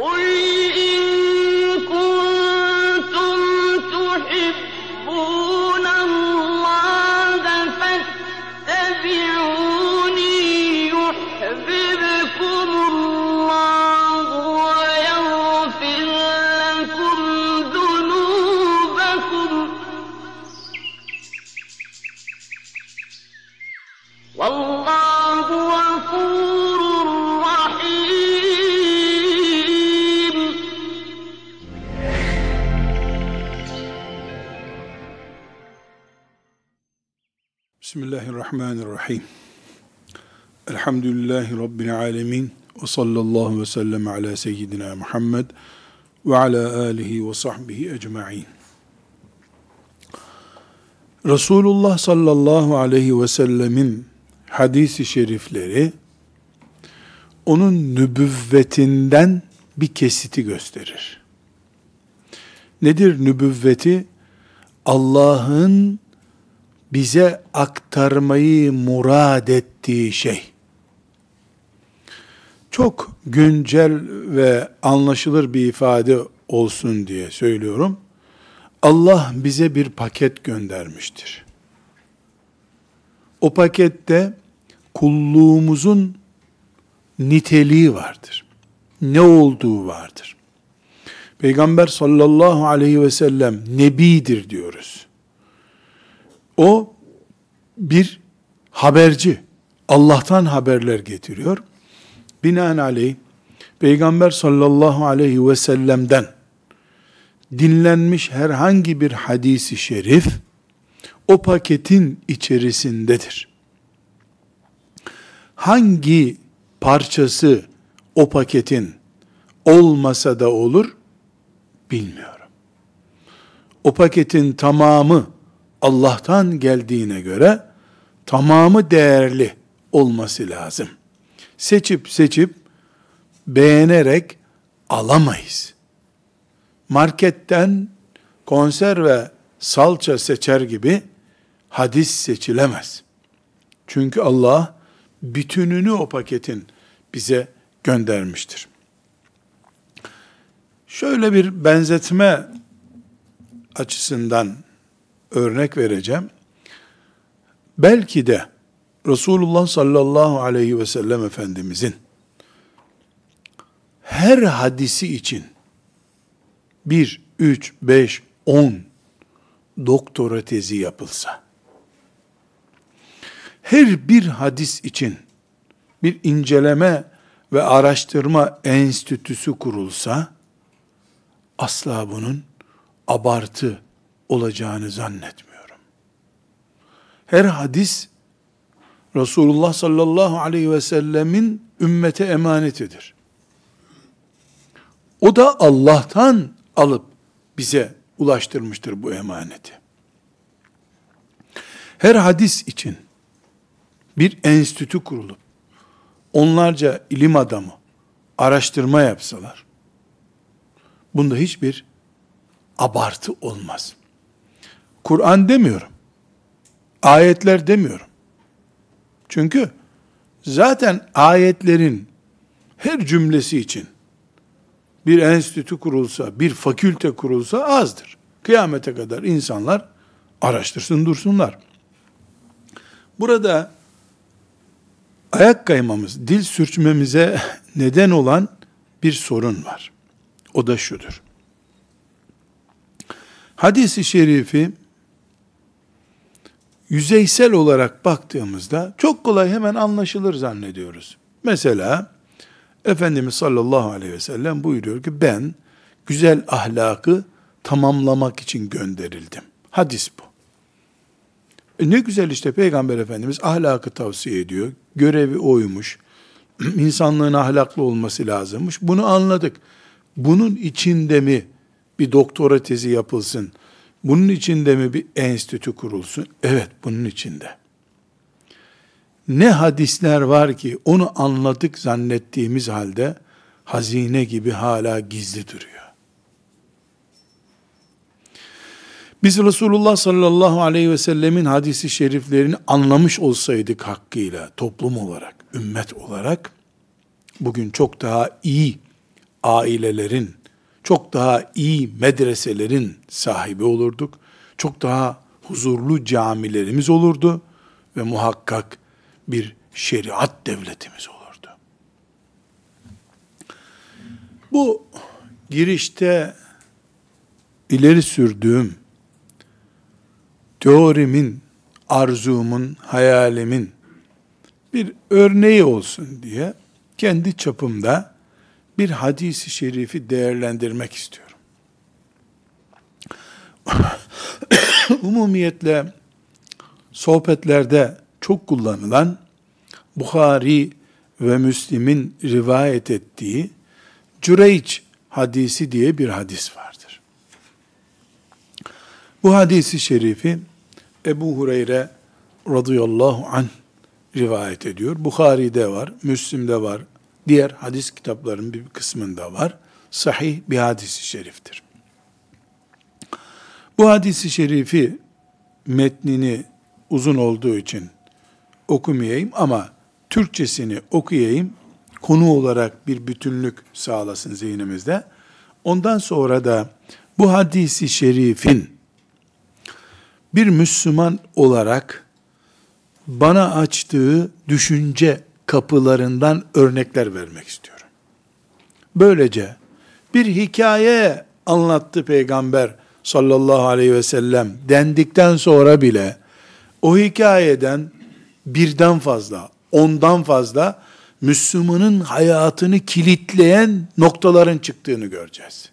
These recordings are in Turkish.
Oy! Elhamdülillahi Rabbil alemin. Ve sallallahu ve sellem ala seyyidina Muhammed ve ala alihi ve sahbihi ecma'in. Resulullah sallallahu aleyhi ve sellemin hadisi şerifleri onun nübüvvetinden bir kesiti gösterir. Nedir nübüvveti? Allah'ın bize aktarmayı murad ettiği şey. Çok güncel ve anlaşılır bir ifade olsun diye söylüyorum. Allah bize bir paket göndermiştir. O pakette kulluğumuzun niteliği vardır. Ne olduğu vardır. Peygamber sallallahu aleyhi ve sellem nebidir diyoruz. O bir haberci. Allah'tan haberler getiriyor. Binaenaleyh Peygamber sallallahu aleyhi ve sellem'den dinlenmiş herhangi bir hadisi şerif o paketin içerisindedir. Hangi parçası o paketin olmasa da olur bilmiyorum. O paketin tamamı Allah'tan geldiğine göre tamamı değerli olması lazım. Seçip seçip beğenerek alamayız. Marketten konserve salça seçer gibi hadis seçilemez. Çünkü Allah bütününü o paketin bize göndermiştir. Şöyle bir benzetme açısından örnek vereceğim. Belki de Resulullah sallallahu aleyhi ve sellem Efendimizin her hadisi için bir, üç, beş, on doktora tezi yapılsa, her bir hadis için bir inceleme ve araştırma enstitüsü kurulsa, asla bunun abartı olacağını zannetmiyorum. Her hadis Resulullah sallallahu aleyhi ve sellemin ümmete emanetidir. O da Allah'tan alıp bize ulaştırmıştır bu emaneti. Her hadis için bir enstitü kurulup onlarca ilim adamı araştırma yapsalar bunda hiçbir abartı olmaz. Kur'an demiyorum. Ayetler demiyorum. Çünkü zaten ayetlerin her cümlesi için bir enstitü kurulsa, bir fakülte kurulsa azdır. Kıyamete kadar insanlar araştırsın dursunlar. Burada ayak kaymamız, dil sürçmemize neden olan bir sorun var. O da şudur. Hadis-i şerifi yüzeysel olarak baktığımızda çok kolay hemen anlaşılır zannediyoruz. Mesela Efendimiz sallallahu aleyhi ve sellem buyuruyor ki ben güzel ahlakı tamamlamak için gönderildim. Hadis bu. E ne güzel işte Peygamber Efendimiz ahlakı tavsiye ediyor. Görevi oymuş. İnsanlığın ahlaklı olması lazımmış. Bunu anladık. Bunun içinde mi bir doktora tezi yapılsın? Bunun içinde mi bir enstitü kurulsun? Evet, bunun içinde. Ne hadisler var ki onu anladık zannettiğimiz halde hazine gibi hala gizli duruyor. Biz Resulullah sallallahu aleyhi ve sellemin hadisi şeriflerini anlamış olsaydık hakkıyla toplum olarak, ümmet olarak bugün çok daha iyi ailelerin, çok daha iyi medreselerin sahibi olurduk. Çok daha huzurlu camilerimiz olurdu ve muhakkak bir şeriat devletimiz olurdu. Bu girişte ileri sürdüğüm teorimin, arzumun, hayalimin bir örneği olsun diye kendi çapımda bir hadisi şerifi değerlendirmek istiyorum. Umumiyetle sohbetlerde çok kullanılan Bukhari ve Müslim'in rivayet ettiği Cüreyç hadisi diye bir hadis vardır. Bu hadisi şerifi Ebu Hureyre radıyallahu anh rivayet ediyor. Bukhari'de var, Müslim'de var, diğer hadis kitaplarının bir kısmında var. Sahih bir hadisi şeriftir. Bu hadisi şerifi metnini uzun olduğu için okumayayım ama Türkçesini okuyayım. Konu olarak bir bütünlük sağlasın zihnimizde. Ondan sonra da bu hadisi şerifin bir Müslüman olarak bana açtığı düşünce kapılarından örnekler vermek istiyorum. Böylece bir hikaye anlattı peygamber sallallahu aleyhi ve sellem dendikten sonra bile o hikayeden birden fazla, ondan fazla Müslümanın hayatını kilitleyen noktaların çıktığını göreceğiz.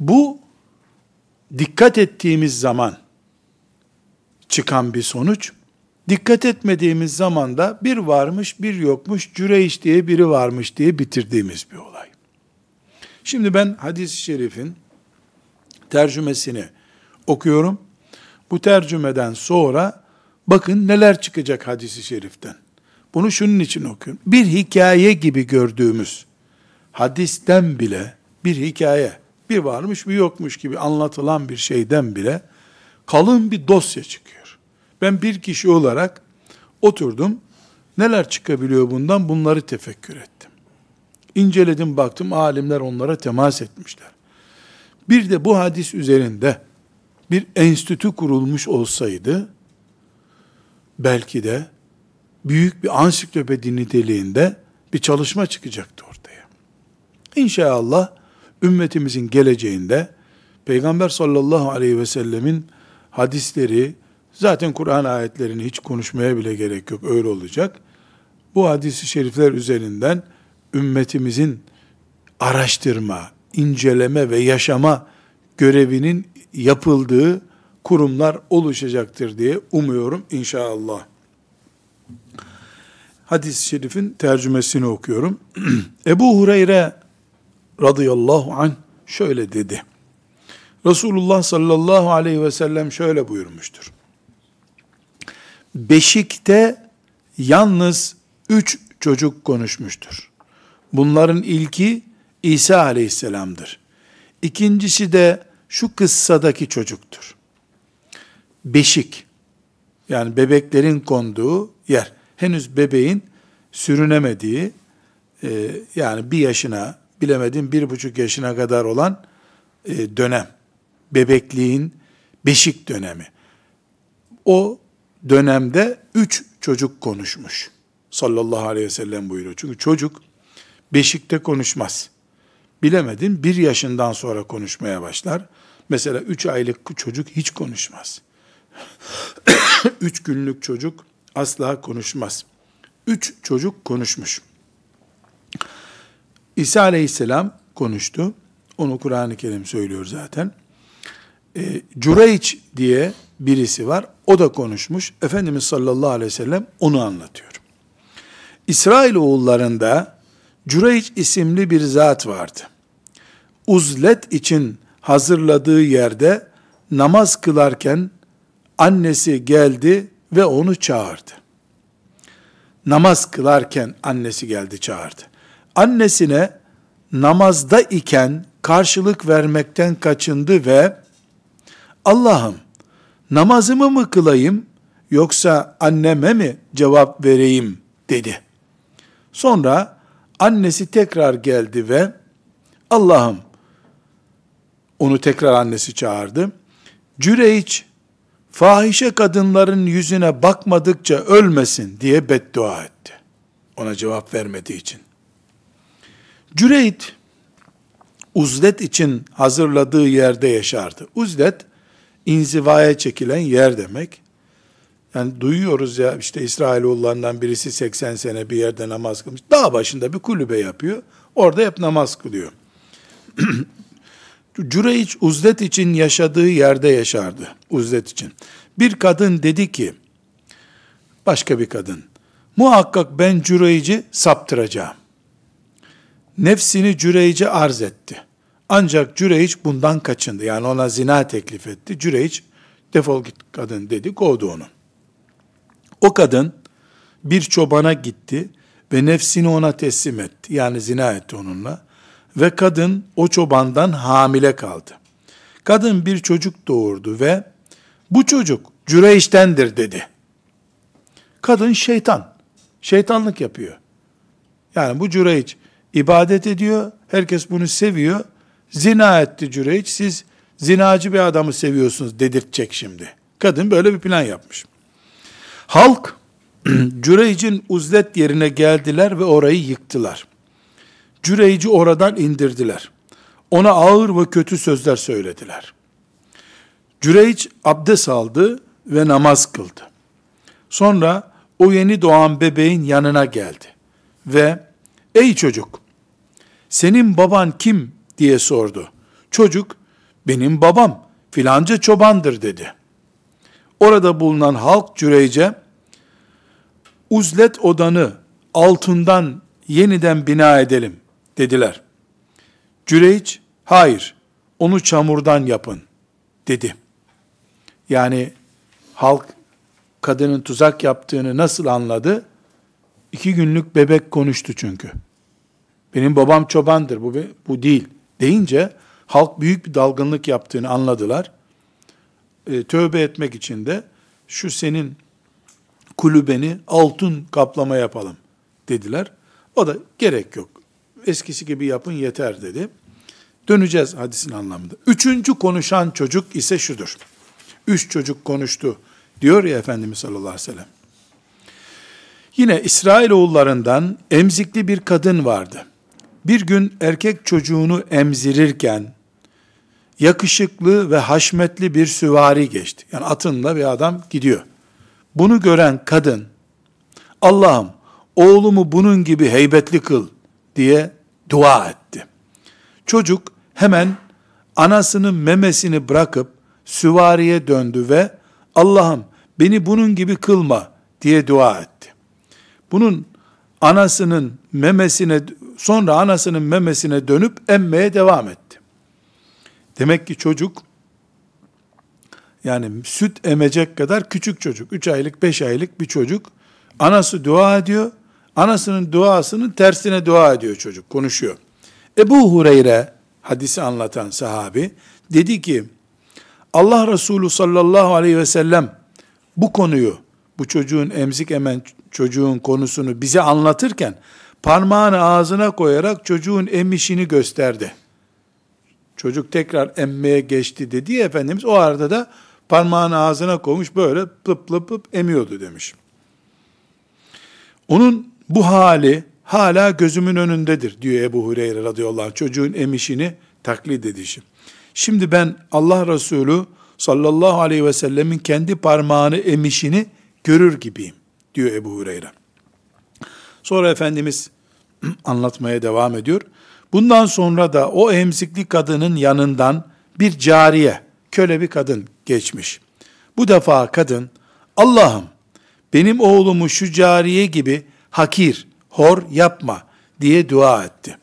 Bu dikkat ettiğimiz zaman çıkan bir sonuç. Dikkat etmediğimiz zaman da bir varmış bir yokmuş, Cüreyş diye biri varmış diye bitirdiğimiz bir olay. Şimdi ben hadis-i şerifin tercümesini okuyorum. Bu tercümeden sonra bakın neler çıkacak hadisi şeriften. Bunu şunun için okuyorum. Bir hikaye gibi gördüğümüz hadisten bile bir hikaye, bir varmış bir yokmuş gibi anlatılan bir şeyden bile kalın bir dosya çıkıyor. Ben bir kişi olarak oturdum. Neler çıkabiliyor bundan? Bunları tefekkür ettim. İnceledim baktım alimler onlara temas etmişler. Bir de bu hadis üzerinde bir enstitü kurulmuş olsaydı belki de büyük bir ansiklopedi niteliğinde bir çalışma çıkacaktı ortaya. İnşallah ümmetimizin geleceğinde Peygamber sallallahu aleyhi ve sellemin hadisleri, zaten Kur'an ayetlerini hiç konuşmaya bile gerek yok, öyle olacak. Bu hadisi şerifler üzerinden ümmetimizin araştırma, inceleme ve yaşama görevinin yapıldığı kurumlar oluşacaktır diye umuyorum inşallah. Hadis-i şerifin tercümesini okuyorum. Ebu Hureyre radıyallahu anh şöyle dedi. Resulullah sallallahu aleyhi ve sellem şöyle buyurmuştur. Beşikte yalnız üç çocuk konuşmuştur. Bunların ilki İsa aleyhisselamdır. İkincisi de şu kıssadaki çocuktur. Beşik, yani bebeklerin konduğu yer. Henüz bebeğin sürünemediği, e, yani bir yaşına, bilemedim bir buçuk yaşına kadar olan e, dönem bebekliğin beşik dönemi. O dönemde üç çocuk konuşmuş. Sallallahu aleyhi ve sellem buyuruyor. Çünkü çocuk beşikte konuşmaz. Bilemedin bir yaşından sonra konuşmaya başlar. Mesela üç aylık çocuk hiç konuşmaz. üç günlük çocuk asla konuşmaz. Üç çocuk konuşmuş. İsa aleyhisselam konuştu. Onu Kur'an-ı Kerim söylüyor zaten e, Cüreyç diye birisi var. O da konuşmuş. Efendimiz sallallahu aleyhi ve sellem onu anlatıyor. İsrail oğullarında Cüreyç isimli bir zat vardı. Uzlet için hazırladığı yerde namaz kılarken annesi geldi ve onu çağırdı. Namaz kılarken annesi geldi çağırdı. Annesine namazda iken karşılık vermekten kaçındı ve Allah'ım namazımı mı kılayım yoksa anneme mi cevap vereyim dedi. Sonra annesi tekrar geldi ve Allah'ım onu tekrar annesi çağırdı. Cüreyç fahişe kadınların yüzüne bakmadıkça ölmesin diye beddua etti. Ona cevap vermediği için. Cüreyt uzlet için hazırladığı yerde yaşardı. Uzlet inzivaya çekilen yer demek. Yani duyuyoruz ya işte İsrailoğullarından birisi 80 sene bir yerde namaz kılmış. Dağ başında bir kulübe yapıyor. Orada hep namaz kılıyor. Cüreyç uzlet için yaşadığı yerde yaşardı. Uzlet için. Bir kadın dedi ki, başka bir kadın, muhakkak ben Cüreyc'i saptıracağım. Nefsini Cüreyc'e arz etti. Ancak Cüreyç bundan kaçındı. Yani ona zina teklif etti. Cüreyç defol git kadın dedi, kovdu onu. O kadın bir çobana gitti ve nefsini ona teslim etti. Yani zina etti onunla. Ve kadın o çobandan hamile kaldı. Kadın bir çocuk doğurdu ve bu çocuk Cüreyş'tendir dedi. Kadın şeytan. Şeytanlık yapıyor. Yani bu Cüreyç ibadet ediyor. Herkes bunu seviyor. Zina etti Cüreyç. Siz zinacı bir adamı seviyorsunuz dedirtecek şimdi. Kadın böyle bir plan yapmış. Halk Cüreyc'in uzlet yerine geldiler ve orayı yıktılar. Cüreyc'i oradan indirdiler. Ona ağır ve kötü sözler söylediler. Cüreyc abdest aldı ve namaz kıldı. Sonra o yeni doğan bebeğin yanına geldi ve ey çocuk senin baban kim diye sordu. Çocuk benim babam filanca çobandır dedi. Orada bulunan halk Cüreyce uzlet odanı altından yeniden bina edelim dediler. Cüreyç hayır onu çamurdan yapın dedi. Yani halk kadının tuzak yaptığını nasıl anladı? İki günlük bebek konuştu çünkü. Benim babam çobandır, bu, bu değil deyince halk büyük bir dalgınlık yaptığını anladılar. E, tövbe etmek için de şu senin kulübeni altın kaplama yapalım dediler. O da gerek yok. Eskisi gibi yapın yeter dedi. Döneceğiz hadisin anlamında. Üçüncü konuşan çocuk ise şudur. Üç çocuk konuştu diyor ya Efendimiz sallallahu aleyhi ve sellem. Yine İsrailoğullarından emzikli bir kadın vardı. Bir gün erkek çocuğunu emzirirken yakışıklı ve haşmetli bir süvari geçti. Yani atınla bir adam gidiyor. Bunu gören kadın Allah'ım oğlumu bunun gibi heybetli kıl diye dua etti. Çocuk hemen anasının memesini bırakıp süvariye döndü ve Allah'ım beni bunun gibi kılma diye dua etti. Bunun anasının memesine sonra anasının memesine dönüp emmeye devam etti. Demek ki çocuk yani süt emecek kadar küçük çocuk, 3 aylık 5 aylık bir çocuk anası dua ediyor. Anasının duasının tersine dua ediyor çocuk, konuşuyor. Ebu Hureyre hadisi anlatan sahabi dedi ki Allah Resulü sallallahu aleyhi ve sellem bu konuyu, bu çocuğun emzik emen çocuğun konusunu bize anlatırken parmağını ağzına koyarak çocuğun emişini gösterdi. Çocuk tekrar emmeye geçti dedi ya Efendimiz o arada da parmağını ağzına koymuş böyle plıp plıp plıp emiyordu demiş. Onun bu hali hala gözümün önündedir diyor Ebu Hureyre radıyallahu anh. Çocuğun emişini taklit edişi. Şimdi ben Allah Resulü sallallahu aleyhi ve sellemin kendi parmağını emişini görür gibiyim diyor Ebu Hureyre. Sonra Efendimiz anlatmaya devam ediyor. Bundan sonra da o emzikli kadının yanından bir cariye, köle bir kadın geçmiş. Bu defa kadın, Allah'ım benim oğlumu şu cariye gibi hakir, hor yapma diye dua etti.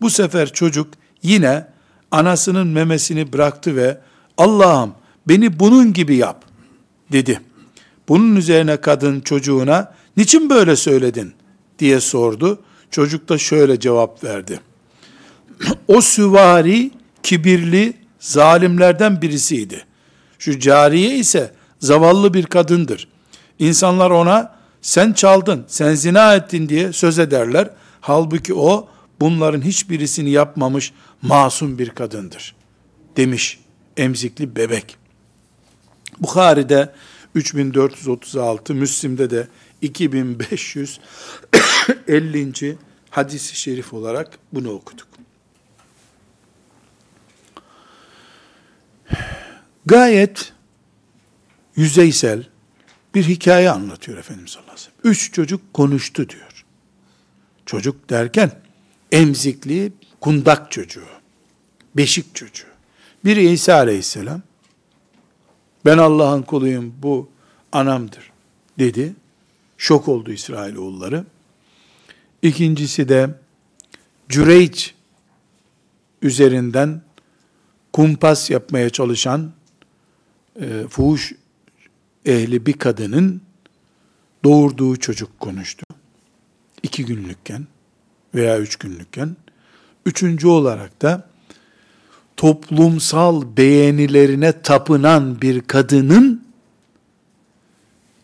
Bu sefer çocuk yine anasının memesini bıraktı ve Allah'ım beni bunun gibi yap dedi. Bunun üzerine kadın çocuğuna niçin böyle söyledin diye sordu. Çocuk da şöyle cevap verdi. o süvari kibirli zalimlerden birisiydi. Şu cariye ise zavallı bir kadındır. İnsanlar ona sen çaldın, sen zina ettin diye söz ederler. Halbuki o bunların hiçbirisini yapmamış masum bir kadındır. Demiş emzikli bebek. Bukhari'de 3436, Müslim'de de 2550. hadisi şerif olarak bunu okuduk. Gayet yüzeysel bir hikaye anlatıyor Efendimiz sallallahu aleyhi ve sellem. Üç çocuk konuştu diyor. Çocuk derken emzikli kundak çocuğu, beşik çocuğu. Biri İsa aleyhisselam, ben Allah'ın kuluyum, bu anamdır dedi. Şok oldu İsrailoğulları. İkincisi de Cüreyç üzerinden kumpas yapmaya çalışan e, fuhuş ehli bir kadının doğurduğu çocuk konuştu. İki günlükken veya üç günlükken. Üçüncü olarak da toplumsal beğenilerine tapınan bir kadının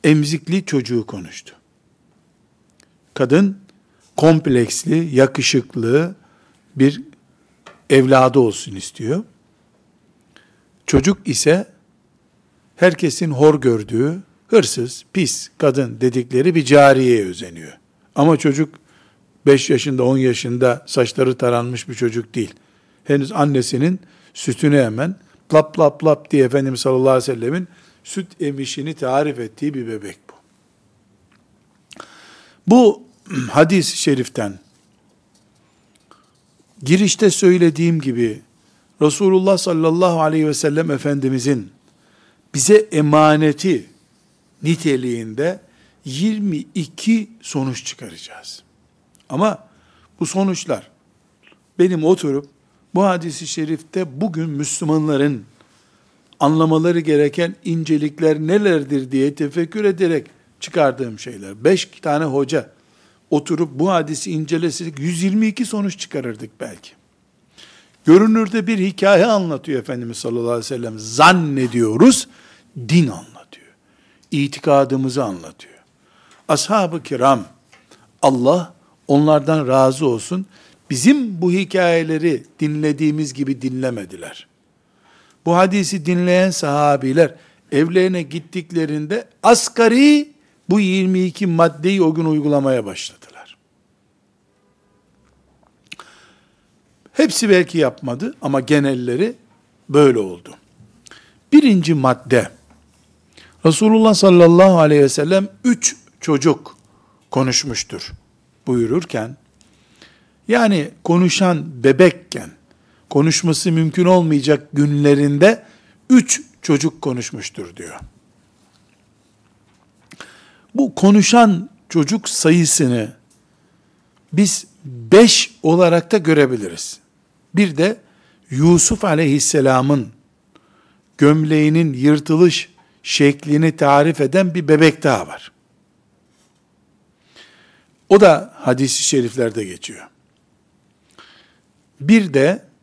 emzikli çocuğu konuştu. Kadın kompleksli, yakışıklı bir evladı olsun istiyor. Çocuk ise herkesin hor gördüğü, hırsız, pis kadın dedikleri bir cariyeye özeniyor. Ama çocuk 5 yaşında, 10 yaşında saçları taranmış bir çocuk değil. Henüz annesinin sütünü hemen lap lap lap diye Efendimiz sallallahu aleyhi ve sellemin süt emişini tarif ettiği bir bebek bu. Bu hadis-i şeriften girişte söylediğim gibi Resulullah sallallahu aleyhi ve sellem Efendimizin bize emaneti niteliğinde 22 sonuç çıkaracağız. Ama bu sonuçlar benim oturup bu hadisi şerifte bugün Müslümanların anlamaları gereken incelikler nelerdir diye tefekkür ederek çıkardığım şeyler. Beş tane hoca oturup bu hadisi incelesek 122 sonuç çıkarırdık belki. Görünürde bir hikaye anlatıyor Efendimiz sallallahu aleyhi ve sellem. Zannediyoruz, din anlatıyor. İtikadımızı anlatıyor. Ashab-ı kiram, Allah onlardan razı olsun, bizim bu hikayeleri dinlediğimiz gibi dinlemediler. Bu hadisi dinleyen sahabiler, evlerine gittiklerinde asgari bu 22 maddeyi o gün uygulamaya başladılar. Hepsi belki yapmadı ama genelleri böyle oldu. Birinci madde, Resulullah sallallahu aleyhi ve sellem üç çocuk konuşmuştur buyururken, yani konuşan bebekken, konuşması mümkün olmayacak günlerinde üç çocuk konuşmuştur diyor. Bu konuşan çocuk sayısını biz beş olarak da görebiliriz. Bir de Yusuf aleyhisselamın gömleğinin yırtılış şeklini tarif eden bir bebek daha var. O da hadisi şeriflerde geçiyor. Bir de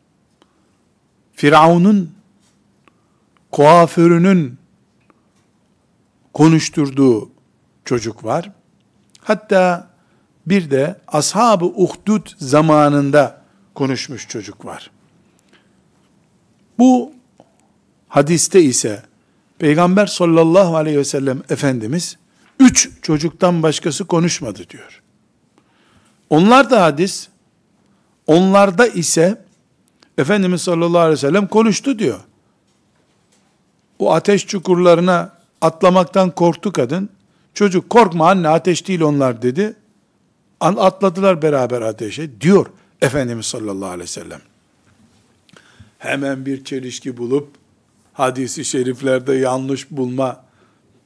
Firavun'un kuaförünün konuşturduğu çocuk var. Hatta bir de ashab-ı uhdud zamanında konuşmuş çocuk var. Bu hadiste ise Peygamber sallallahu aleyhi ve sellem Efendimiz üç çocuktan başkası konuşmadı diyor. Onlar da hadis, onlarda ise Efendimiz sallallahu aleyhi ve sellem konuştu diyor. O ateş çukurlarına atlamaktan korktu kadın. Çocuk korkma anne ateş değil onlar dedi. Atladılar beraber ateşe diyor Efendimiz sallallahu aleyhi ve sellem. Hemen bir çelişki bulup hadisi şeriflerde yanlış bulma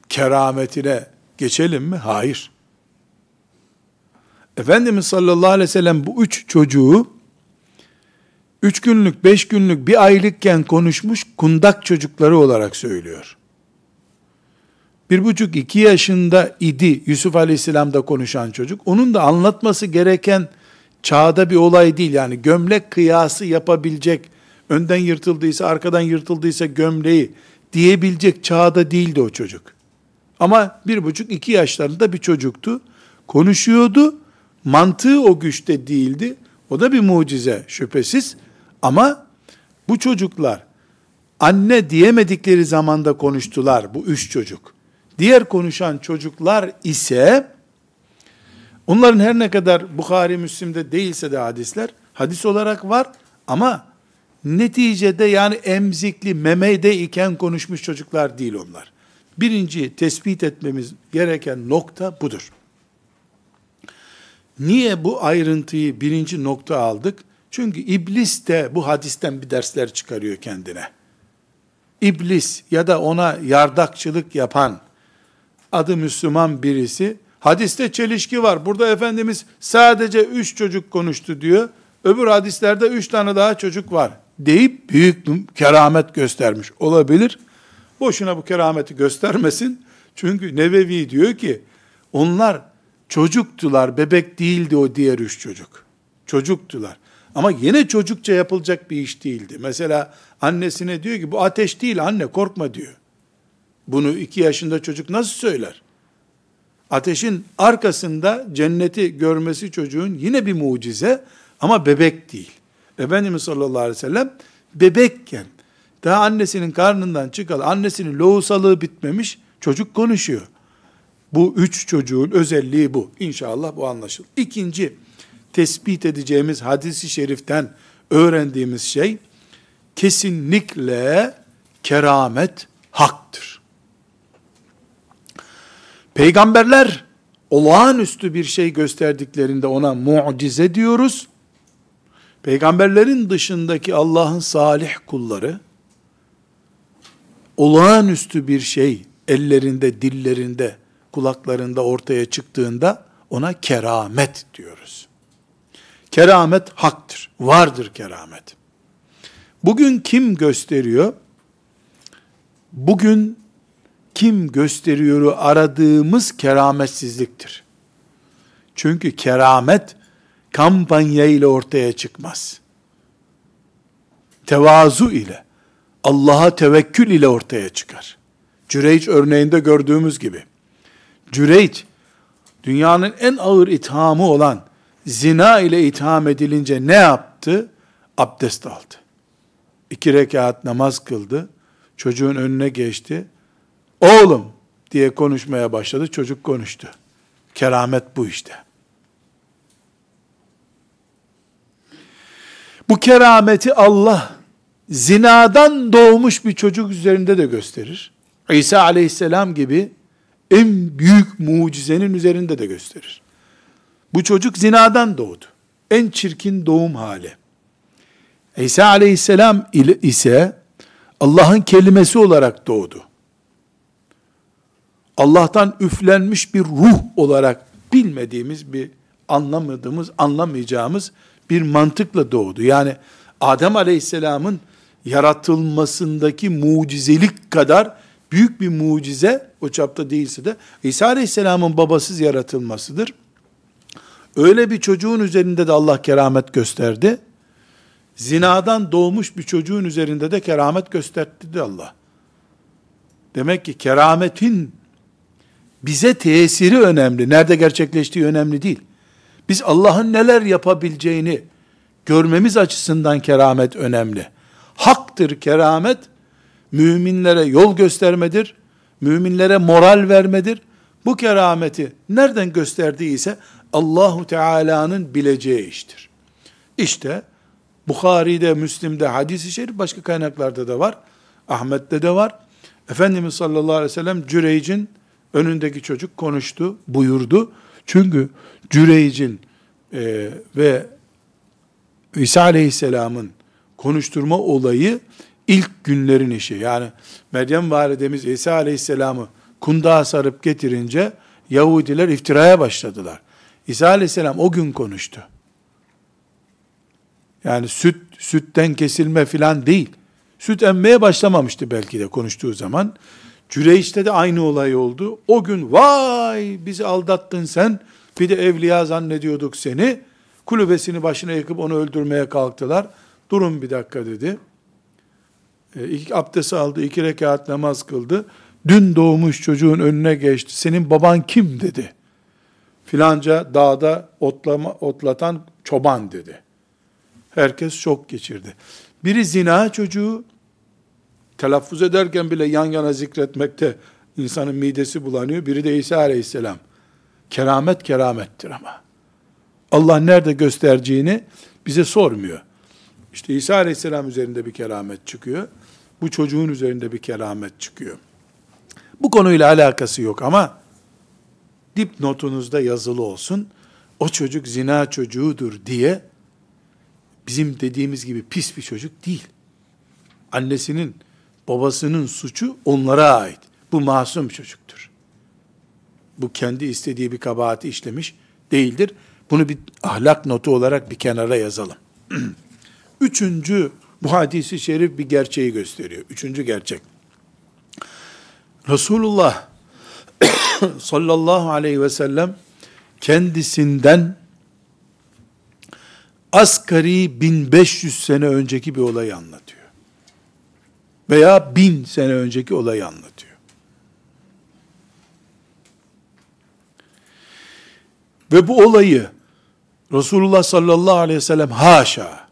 kerametine geçelim mi? Hayır. Efendimiz sallallahu aleyhi ve sellem bu üç çocuğu üç günlük, beş günlük, bir aylıkken konuşmuş kundak çocukları olarak söylüyor. Bir buçuk, iki yaşında idi Yusuf Aleyhisselam'da konuşan çocuk. Onun da anlatması gereken çağda bir olay değil. Yani gömlek kıyası yapabilecek, önden yırtıldıysa, arkadan yırtıldıysa gömleği diyebilecek çağda değildi o çocuk. Ama bir buçuk iki yaşlarında bir çocuktu. Konuşuyordu. Mantığı o güçte değildi. O da bir mucize şüphesiz. Ama bu çocuklar anne diyemedikleri zamanda konuştular bu üç çocuk. Diğer konuşan çocuklar ise onların her ne kadar Bukhari Müslim'de değilse de hadisler hadis olarak var ama neticede yani emzikli memeyde iken konuşmuş çocuklar değil onlar. Birinci tespit etmemiz gereken nokta budur. Niye bu ayrıntıyı birinci nokta aldık? Çünkü iblis de bu hadisten bir dersler çıkarıyor kendine. İblis ya da ona yardakçılık yapan adı Müslüman birisi hadiste çelişki var. Burada Efendimiz sadece üç çocuk konuştu diyor. Öbür hadislerde üç tane daha çocuk var deyip büyük keramet göstermiş olabilir. Boşuna bu kerameti göstermesin. Çünkü Nevevi diyor ki onlar çocuktular, bebek değildi o diğer üç çocuk. Çocuktular. Ama yine çocukça yapılacak bir iş değildi. Mesela annesine diyor ki bu ateş değil anne korkma diyor. Bunu iki yaşında çocuk nasıl söyler? Ateşin arkasında cenneti görmesi çocuğun yine bir mucize ama bebek değil. Efendimiz sallallahu aleyhi ve sellem bebekken daha annesinin karnından çıkalı, annesinin lohusalığı bitmemiş, çocuk konuşuyor. Bu üç çocuğun özelliği bu. İnşallah bu anlaşılır. İkinci, tespit edeceğimiz hadisi şeriften öğrendiğimiz şey, kesinlikle keramet haktır. Peygamberler olağanüstü bir şey gösterdiklerinde ona mucize diyoruz. Peygamberlerin dışındaki Allah'ın salih kulları olağanüstü bir şey ellerinde, dillerinde, kulaklarında ortaya çıktığında ona keramet diyoruz. Keramet haktır. Vardır keramet. Bugün kim gösteriyor? Bugün kim gösteriyoru aradığımız kerametsizliktir. Çünkü keramet kampanya ile ortaya çıkmaz. Tevazu ile, Allah'a tevekkül ile ortaya çıkar. Cüreyç örneğinde gördüğümüz gibi. Cüreyç, dünyanın en ağır ithamı olan zina ile itham edilince ne yaptı? Abdest aldı. İki rekat namaz kıldı. Çocuğun önüne geçti. Oğlum diye konuşmaya başladı. Çocuk konuştu. Keramet bu işte. Bu kerameti Allah zinadan doğmuş bir çocuk üzerinde de gösterir. İsa aleyhisselam gibi en büyük mucizenin üzerinde de gösterir. Bu çocuk zinadan doğdu. En çirkin doğum hali. İsa aleyhisselam ise Allah'ın kelimesi olarak doğdu. Allah'tan üflenmiş bir ruh olarak bilmediğimiz bir anlamadığımız, anlamayacağımız bir mantıkla doğdu. Yani Adem Aleyhisselam'ın yaratılmasındaki mucizelik kadar büyük bir mucize o çapta değilse de İsa Aleyhisselam'ın babasız yaratılmasıdır. Öyle bir çocuğun üzerinde de Allah keramet gösterdi. Zinadan doğmuş bir çocuğun üzerinde de keramet gösterdi de Allah. Demek ki kerametin bize tesiri önemli. Nerede gerçekleştiği önemli değil. Biz Allah'ın neler yapabileceğini görmemiz açısından keramet önemli. Haktır keramet, müminlere yol göstermedir, müminlere moral vermedir. Bu kerameti nereden gösterdiyse Allahu Teala'nın bileceği iştir. İşte Bukhari'de, Müslim'de, hadis-i şerif başka kaynaklarda da var. Ahmet'te de var. Efendimiz sallallahu aleyhi ve sellem Cüreyc'in önündeki çocuk konuştu, buyurdu. Çünkü Cüreyc'in e, ve İsa Aleyhisselam'ın konuşturma olayı ilk günlerin işi. Yani Meryem validemiz İsa Aleyhisselam'ı kundağa sarıp getirince Yahudiler iftiraya başladılar. İsa Aleyhisselam o gün konuştu. Yani süt, sütten kesilme filan değil. Süt emmeye başlamamıştı belki de konuştuğu zaman. Cüreyş'te de aynı olay oldu. O gün vay bizi aldattın sen. Bir de evliya zannediyorduk seni. Kulübesini başına yıkıp onu öldürmeye kalktılar. Durun bir dakika dedi. E, ilk abdest aldı, iki rekat namaz kıldı. Dün doğmuş çocuğun önüne geçti. Senin baban kim dedi. Filanca dağda otlama, otlatan çoban dedi. Herkes şok geçirdi. Biri zina çocuğu telaffuz ederken bile yan yana zikretmekte insanın midesi bulanıyor. Biri de İsa aleyhisselam. Keramet keramettir ama. Allah nerede göstereceğini bize sormuyor. İşte İsa aleyhisselam üzerinde bir keramet çıkıyor. Bu çocuğun üzerinde bir keramet çıkıyor. Bu konuyla alakası yok ama dipnotunuzda yazılı olsun. O çocuk zina çocuğudur diye bizim dediğimiz gibi pis bir çocuk değil. Annesinin, babasının suçu onlara ait. Bu masum çocuktur. Bu kendi istediği bir kabahati işlemiş değildir. Bunu bir ahlak notu olarak bir kenara yazalım. Üçüncü, bu hadisi şerif bir gerçeği gösteriyor. Üçüncü gerçek. Resulullah sallallahu aleyhi ve sellem kendisinden asgari 1500 sene önceki bir olayı anlatıyor. Veya 1000 sene önceki olayı anlatıyor. Ve bu olayı Resulullah sallallahu aleyhi ve sellem haşa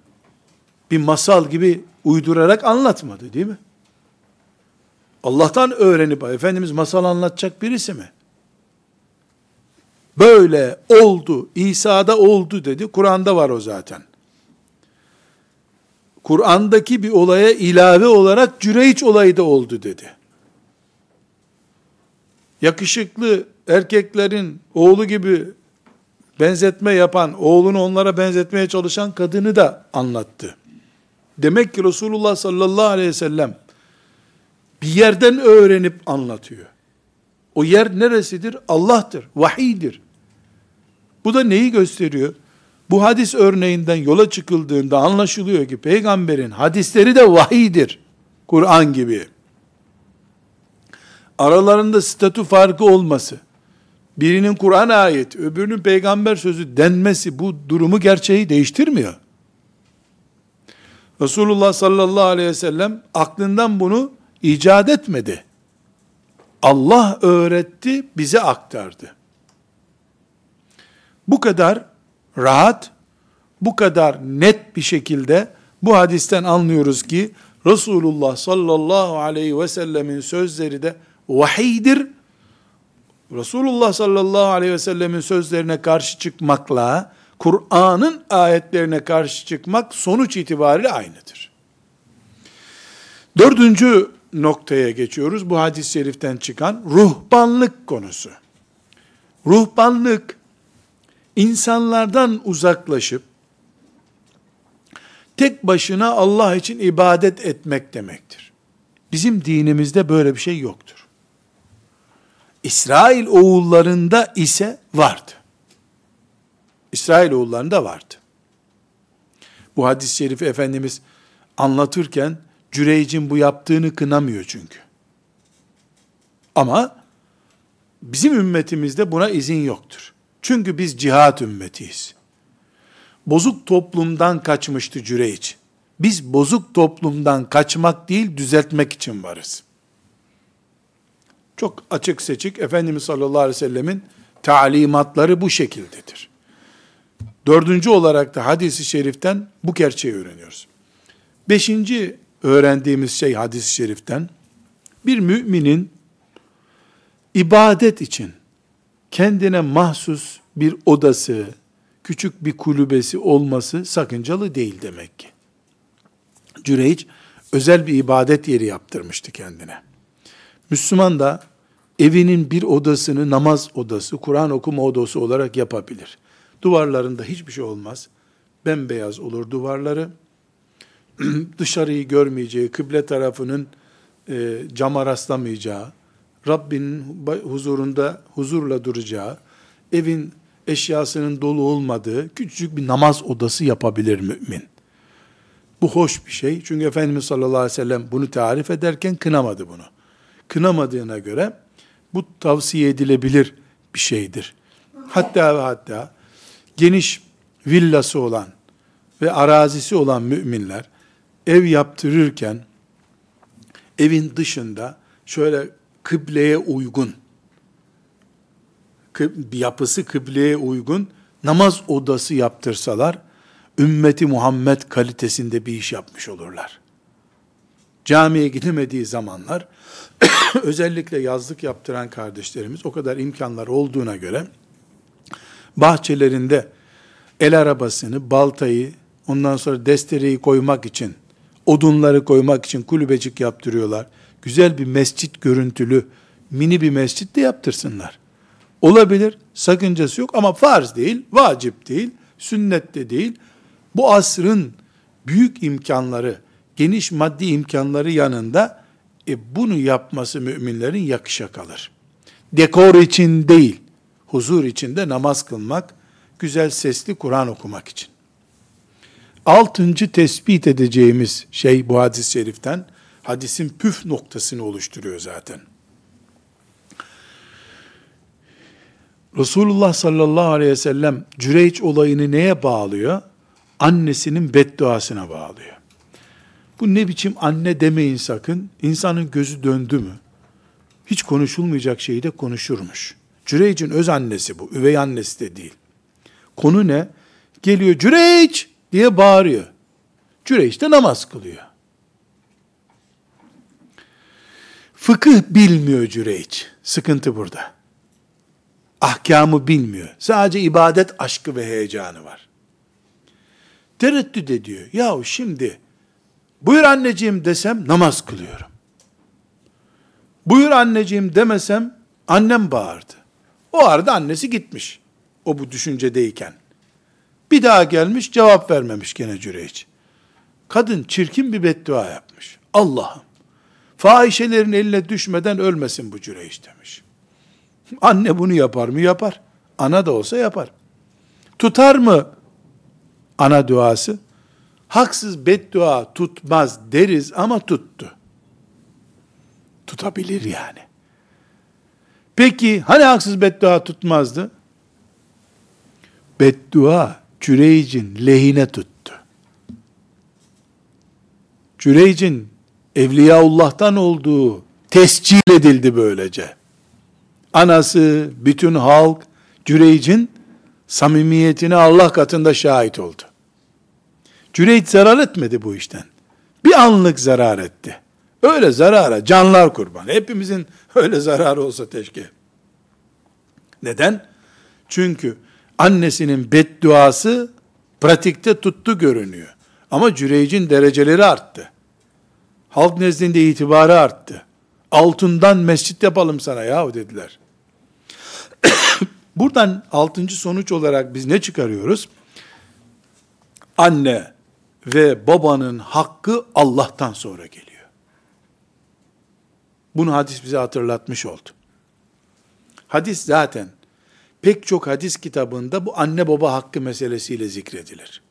bir masal gibi uydurarak anlatmadı değil mi? Allah'tan öğrenip Efendimiz masal anlatacak birisi mi? Böyle oldu, İsa'da oldu dedi. Kur'an'da var o zaten. Kur'an'daki bir olaya ilave olarak Cüreyç olayı da oldu dedi. Yakışıklı erkeklerin oğlu gibi benzetme yapan, oğlunu onlara benzetmeye çalışan kadını da anlattı. Demek ki Resulullah sallallahu aleyhi ve sellem bir yerden öğrenip anlatıyor. O yer neresidir? Allah'tır, vahiydir. Bu da neyi gösteriyor? Bu hadis örneğinden yola çıkıldığında anlaşılıyor ki peygamberin hadisleri de vahiydir. Kur'an gibi. Aralarında statü farkı olması, birinin Kur'an ayeti, öbürünün peygamber sözü denmesi bu durumu gerçeği değiştirmiyor. Resulullah sallallahu aleyhi ve sellem aklından bunu icat etmedi. Allah öğretti, bize aktardı. Bu kadar rahat, bu kadar net bir şekilde bu hadisten anlıyoruz ki Resulullah sallallahu aleyhi ve sellemin sözleri de vahiydir. Resulullah sallallahu aleyhi ve sellemin sözlerine karşı çıkmakla Kur'an'ın ayetlerine karşı çıkmak sonuç itibariyle aynıdır. Dördüncü noktaya geçiyoruz. Bu hadis-i şeriften çıkan ruhbanlık konusu. Ruhbanlık, insanlardan uzaklaşıp, tek başına Allah için ibadet etmek demektir. Bizim dinimizde böyle bir şey yoktur. İsrail oğullarında ise vardı. İsrail oğullarında vardı. Bu hadis-i şerifi Efendimiz anlatırken Cüreyc'in bu yaptığını kınamıyor çünkü. Ama bizim ümmetimizde buna izin yoktur. Çünkü biz cihat ümmetiyiz. Bozuk toplumdan kaçmıştı Cüreyç. Biz bozuk toplumdan kaçmak değil düzeltmek için varız. Çok açık seçik Efendimiz sallallahu aleyhi ve sellemin talimatları bu şekildedir. Dördüncü olarak da hadisi şeriften bu gerçeği öğreniyoruz. Beşinci öğrendiğimiz şey hadis-i şeriften, bir müminin ibadet için kendine mahsus bir odası, küçük bir kulübesi olması sakıncalı değil demek ki. Cüreyç özel bir ibadet yeri yaptırmıştı kendine. Müslüman da evinin bir odasını namaz odası, Kur'an okuma odası olarak yapabilir. Duvarlarında hiçbir şey olmaz. Bembeyaz olur duvarları. dışarıyı görmeyeceği, kıble tarafının e, cama rastlamayacağı, Rabbinin huzurunda huzurla duracağı, evin eşyasının dolu olmadığı küçücük bir namaz odası yapabilir mümin. Bu hoş bir şey. Çünkü Efendimiz sallallahu aleyhi ve sellem bunu tarif ederken kınamadı bunu. Kınamadığına göre bu tavsiye edilebilir bir şeydir. Hatta ve hatta geniş villası olan ve arazisi olan müminler ev yaptırırken evin dışında şöyle kıbleye uygun, kı- yapısı kıbleye uygun namaz odası yaptırsalar, ümmeti Muhammed kalitesinde bir iş yapmış olurlar. Camiye gidemediği zamanlar, özellikle yazlık yaptıran kardeşlerimiz o kadar imkanlar olduğuna göre, bahçelerinde el arabasını, baltayı, ondan sonra destereyi koymak için, odunları koymak için kulübecik yaptırıyorlar. Güzel bir mescit görüntülü, mini bir mescit de yaptırsınlar. Olabilir, sakıncası yok ama farz değil, vacip değil, sünnet de değil. Bu asrın büyük imkanları, geniş maddi imkanları yanında e, bunu yapması müminlerin yakışa kalır. Dekor için değil, huzur içinde namaz kılmak, güzel sesli Kur'an okumak için. Altıncı tespit edeceğimiz şey bu hadis-i şeriften, hadisin püf noktasını oluşturuyor zaten. Resulullah sallallahu aleyhi ve sellem Cüreyç olayını neye bağlıyor? Annesinin bedduasına bağlıyor. Bu ne biçim anne demeyin sakın. İnsanın gözü döndü mü? Hiç konuşulmayacak şeyi de konuşurmuş. Cüreyç'in öz annesi bu. Üvey annesi de değil. Konu ne? Geliyor Cüreyç diye bağırıyor. Cüreyç de namaz kılıyor. Fıkıh bilmiyor Cüreyç. Sıkıntı burada. Ahkamı bilmiyor. Sadece ibadet aşkı ve heyecanı var. Tereddüt ediyor. Yahu şimdi buyur anneciğim desem namaz kılıyorum. Buyur anneciğim demesem annem bağırdı. O arada annesi gitmiş. O bu düşüncedeyken. Bir daha gelmiş cevap vermemiş gene Cüreyç. Kadın çirkin bir beddua yapmış. Allah'ım fahişelerin eline düşmeden ölmesin bu Cüreyç demiş. Anne bunu yapar mı? Yapar. Ana da olsa yapar. Tutar mı ana duası? Haksız beddua tutmaz deriz ama tuttu. Tutabilir yani. Peki hani haksız beddua tutmazdı? Beddua Cüreyc'in lehine tuttu. Cüreyc'in Evliyaullah'tan olduğu tescil edildi böylece. Anası, bütün halk Cüreyc'in samimiyetine Allah katında şahit oldu. Cüreyc zarar etmedi bu işten. Bir anlık zarar etti. Öyle zarara canlar kurban. Hepimizin öyle zararı olsa teşke. Neden? Çünkü annesinin bedduası pratikte tuttu görünüyor. Ama Cüreyc'in dereceleri arttı. Halk nezdinde itibarı arttı. Altından mescit yapalım sana yahu dediler. Buradan altıncı sonuç olarak biz ne çıkarıyoruz? Anne ve babanın hakkı Allah'tan sonra geliyor. Bunu hadis bize hatırlatmış oldu. Hadis zaten pek çok hadis kitabında bu anne baba hakkı meselesiyle zikredilir.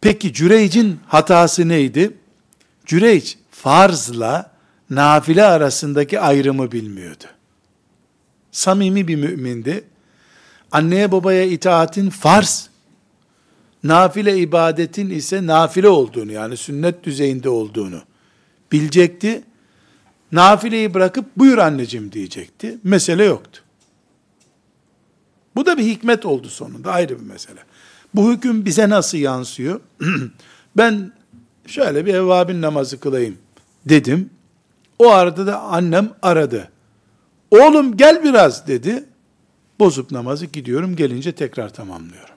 Peki Cüreyc'in hatası neydi? Cüreyc farzla nafile arasındaki ayrımı bilmiyordu. Samimi bir mümindi. Anneye babaya itaatin farz, nafile ibadetin ise nafile olduğunu yani sünnet düzeyinde olduğunu bilecekti. Nafileyi bırakıp buyur anneciğim diyecekti. Mesele yoktu. Bu da bir hikmet oldu sonunda ayrı bir mesele. Bu hüküm bize nasıl yansıyor? ben şöyle bir evvabin namazı kılayım dedim. O arada da annem aradı. Oğlum gel biraz dedi. Bozup namazı gidiyorum gelince tekrar tamamlıyorum.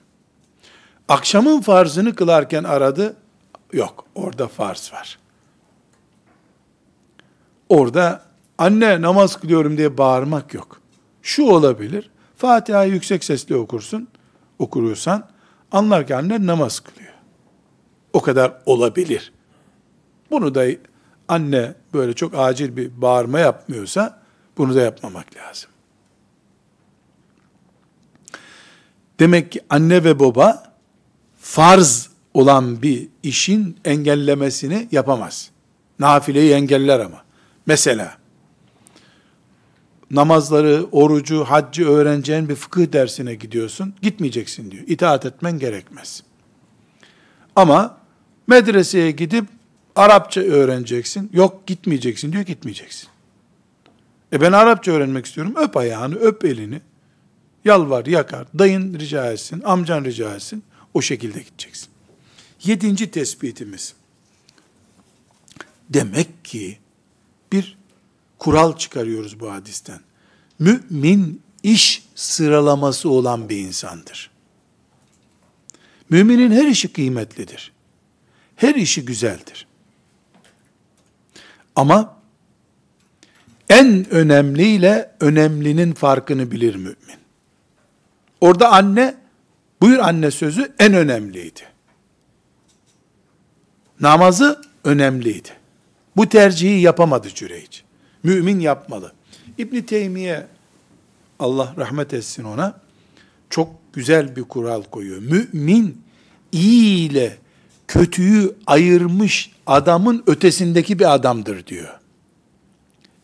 Akşamın farzını kılarken aradı. Yok orada farz var. Orada anne namaz kılıyorum diye bağırmak yok. Şu olabilir. Fatiha'yı yüksek sesle okursun. Okuruyorsan anlar ki anne namaz kılıyor. O kadar olabilir. Bunu da anne böyle çok acil bir bağırma yapmıyorsa bunu da yapmamak lazım. Demek ki anne ve baba farz olan bir işin engellemesini yapamaz. Nafileyi engeller ama. Mesela namazları, orucu, haccı öğreneceğin bir fıkıh dersine gidiyorsun. Gitmeyeceksin diyor. İtaat etmen gerekmez. Ama medreseye gidip Arapça öğreneceksin. Yok gitmeyeceksin diyor gitmeyeceksin. E ben Arapça öğrenmek istiyorum. Öp ayağını, öp elini. Yalvar, yakar. Dayın rica etsin, amcan rica etsin. O şekilde gideceksin. Yedinci tespitimiz. Demek ki bir kural çıkarıyoruz bu hadisten. Mümin iş sıralaması olan bir insandır. Müminin her işi kıymetlidir. Her işi güzeldir. Ama en önemliyle önemlinin farkını bilir mümin. Orada anne, buyur anne sözü en önemliydi. Namazı önemliydi. Bu tercihi yapamadı Cüreyç. Mümin yapmalı. İbn Teymiye Allah rahmet etsin ona çok güzel bir kural koyuyor. Mümin iyi ile kötüyü ayırmış adamın ötesindeki bir adamdır diyor.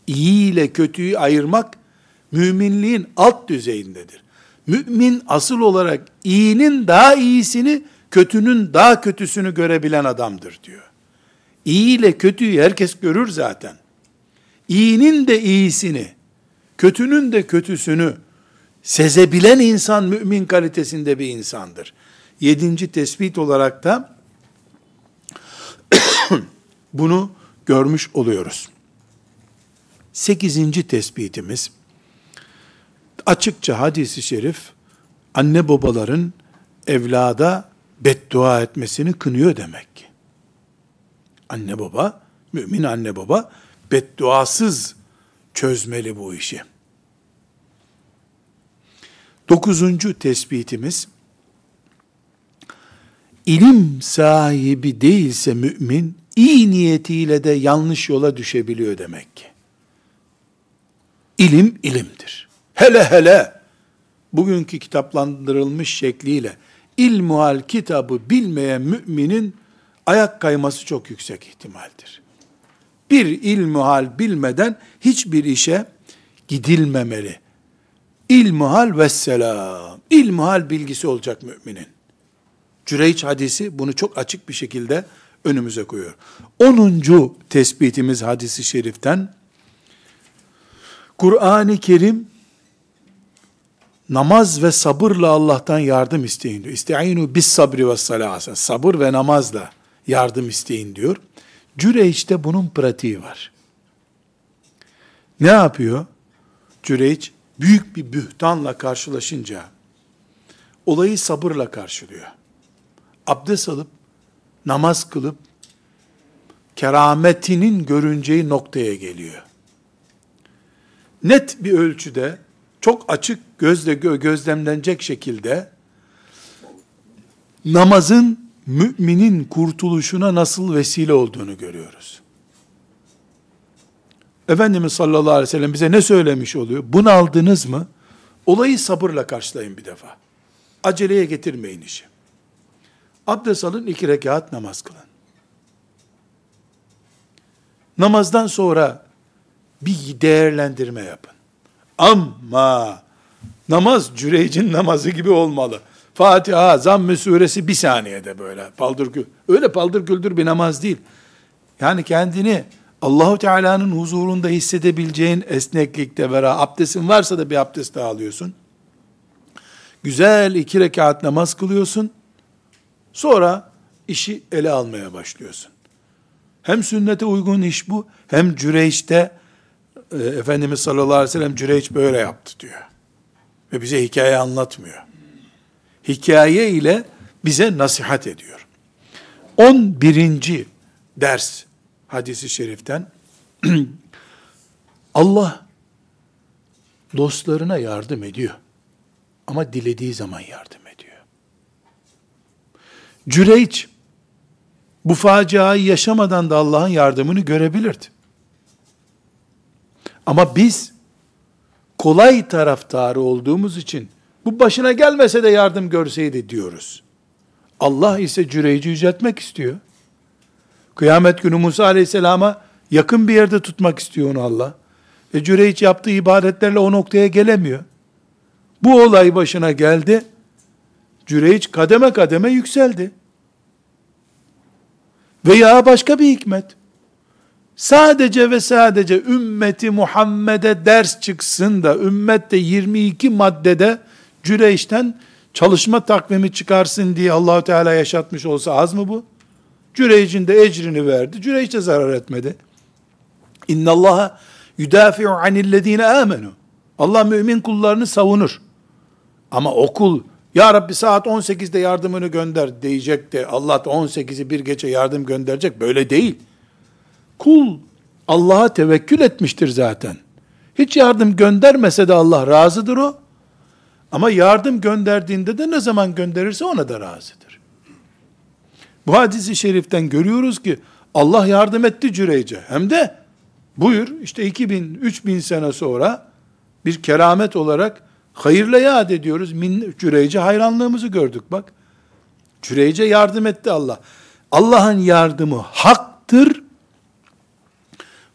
İyi ile kötüyü ayırmak müminliğin alt düzeyindedir. Mümin asıl olarak iyinin daha iyisini, kötünün daha kötüsünü görebilen adamdır diyor. İyi ile kötüyü herkes görür zaten. İyinin de iyisini, kötünün de kötüsünü sezebilen insan mümin kalitesinde bir insandır. Yedinci tespit olarak da bunu görmüş oluyoruz. Sekizinci tespitimiz, açıkça hadisi şerif, anne babaların evlada beddua etmesini kınıyor demek ki. Anne baba, mümin anne baba, bedduasız çözmeli bu işi. Dokuzuncu tespitimiz, ilim sahibi değilse mümin, iyi niyetiyle de yanlış yola düşebiliyor demek ki. İlim ilimdir. Hele hele bugünkü kitaplandırılmış şekliyle ilmuhal kitabı bilmeyen müminin ayak kayması çok yüksek ihtimaldir. Bir ilmuhal bilmeden hiçbir işe gidilmemeli. İlmuhal ve selam. İlmuhal bilgisi olacak müminin. Cüreyç hadisi bunu çok açık bir şekilde önümüze koyuyor. Onuncu tespitimiz hadisi şeriften, Kur'an-ı Kerim namaz ve sabırla Allah'tan yardım isteyin diyor. İsteinu bis sabri ve salasa. Sabır ve namazla yardım isteyin diyor. Cüreyç'te bunun pratiği var. Ne yapıyor? Cüreyç büyük bir bühtanla karşılaşınca olayı sabırla karşılıyor. Abdest alıp namaz kılıp kerametinin görüneceği noktaya geliyor. Net bir ölçüde çok açık gözle gözlemlenecek şekilde namazın müminin kurtuluşuna nasıl vesile olduğunu görüyoruz. Efendimiz sallallahu aleyhi ve sellem bize ne söylemiş oluyor? Bunu aldınız mı? Olayı sabırla karşılayın bir defa. Aceleye getirmeyin işi. Abdest alın, iki rekat namaz kılın. Namazdan sonra bir değerlendirme yapın. Ama namaz Cüreyc'in namazı gibi olmalı. Fatiha, Zamm-ı suresi bir saniyede böyle paldır gül. Öyle paldır güldür bir namaz değil. Yani kendini Allahu Teala'nın huzurunda hissedebileceğin esneklikte vera abdestin varsa da bir abdest daha alıyorsun. Güzel iki rekat namaz kılıyorsun. Sonra işi ele almaya başlıyorsun. Hem sünnete uygun iş bu, hem Cüreyş'te e, Efendimiz sallallahu aleyhi ve sellem Cüreyç böyle yaptı diyor. Ve bize hikaye anlatmıyor. Hikaye ile bize nasihat ediyor. 11. ders hadisi şeriften Allah dostlarına yardım ediyor. Ama dilediği zaman yardım ediyor. Cüreyç bu faciayı yaşamadan da Allah'ın yardımını görebilirdi. Ama biz kolay taraftarı olduğumuz için bu başına gelmese de yardım görseydi diyoruz. Allah ise Cüreyci yüceltmek istiyor. Kıyamet günü Musa aleyhisselama yakın bir yerde tutmak istiyor onu Allah. Ve Cüreyç yaptığı ibadetlerle o noktaya gelemiyor. Bu olay başına geldi. Cüreyç kademe kademe yükseldi. Veya başka bir hikmet. Sadece ve sadece ümmeti Muhammed'e ders çıksın da ümmette 22 maddede Cüreyş'ten çalışma takvimi çıkarsın diye Allahu Teala yaşatmış olsa az mı bu? Cüreyş'in de ecrini verdi. Cüreyş de zarar etmedi. İnna Allaha yudafi'u anillezine amenu. Allah mümin kullarını savunur. Ama okul ya Rabbi saat 18'de yardımını gönder diyecek de Allah 18'i bir gece yardım gönderecek. Böyle değil. Kul Allah'a tevekkül etmiştir zaten. Hiç yardım göndermese de Allah razıdır o. Ama yardım gönderdiğinde de ne zaman gönderirse ona da razıdır. Bu hadisi şeriften görüyoruz ki Allah yardım etti Cüreyce. Hem de buyur işte 2000 3000 sene sonra bir keramet olarak hayırla yad ediyoruz. Min, Cüreyce hayranlığımızı gördük bak. Cüreyce yardım etti Allah. Allah'ın yardımı haktır.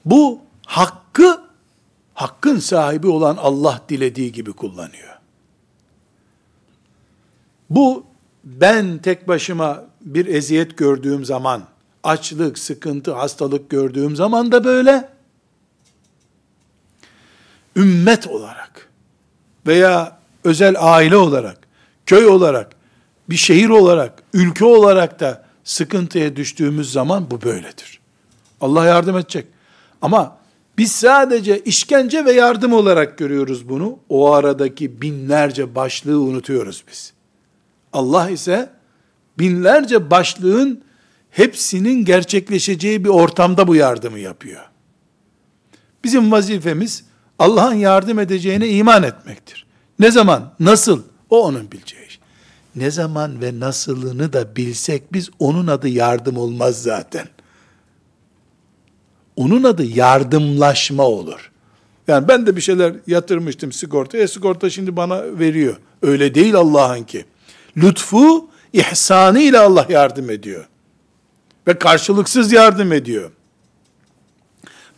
Bu hakkı hakkın sahibi olan Allah dilediği gibi kullanıyor. Bu ben tek başıma bir eziyet gördüğüm zaman, açlık, sıkıntı, hastalık gördüğüm zaman da böyle. Ümmet olarak veya özel aile olarak, köy olarak, bir şehir olarak, ülke olarak da sıkıntıya düştüğümüz zaman bu böyledir. Allah yardım edecek. Ama biz sadece işkence ve yardım olarak görüyoruz bunu. O aradaki binlerce başlığı unutuyoruz biz. Allah ise binlerce başlığın hepsinin gerçekleşeceği bir ortamda bu yardımı yapıyor. Bizim vazifemiz Allah'ın yardım edeceğine iman etmektir. Ne zaman, nasıl? O onun bileceği. Ne zaman ve nasılını da bilsek biz onun adı yardım olmaz zaten. Onun adı yardımlaşma olur. Yani ben de bir şeyler yatırmıştım sigorta. E sigorta şimdi bana veriyor. Öyle değil Allah'ınki. Lütfu, ihsanı ile Allah yardım ediyor. Ve karşılıksız yardım ediyor.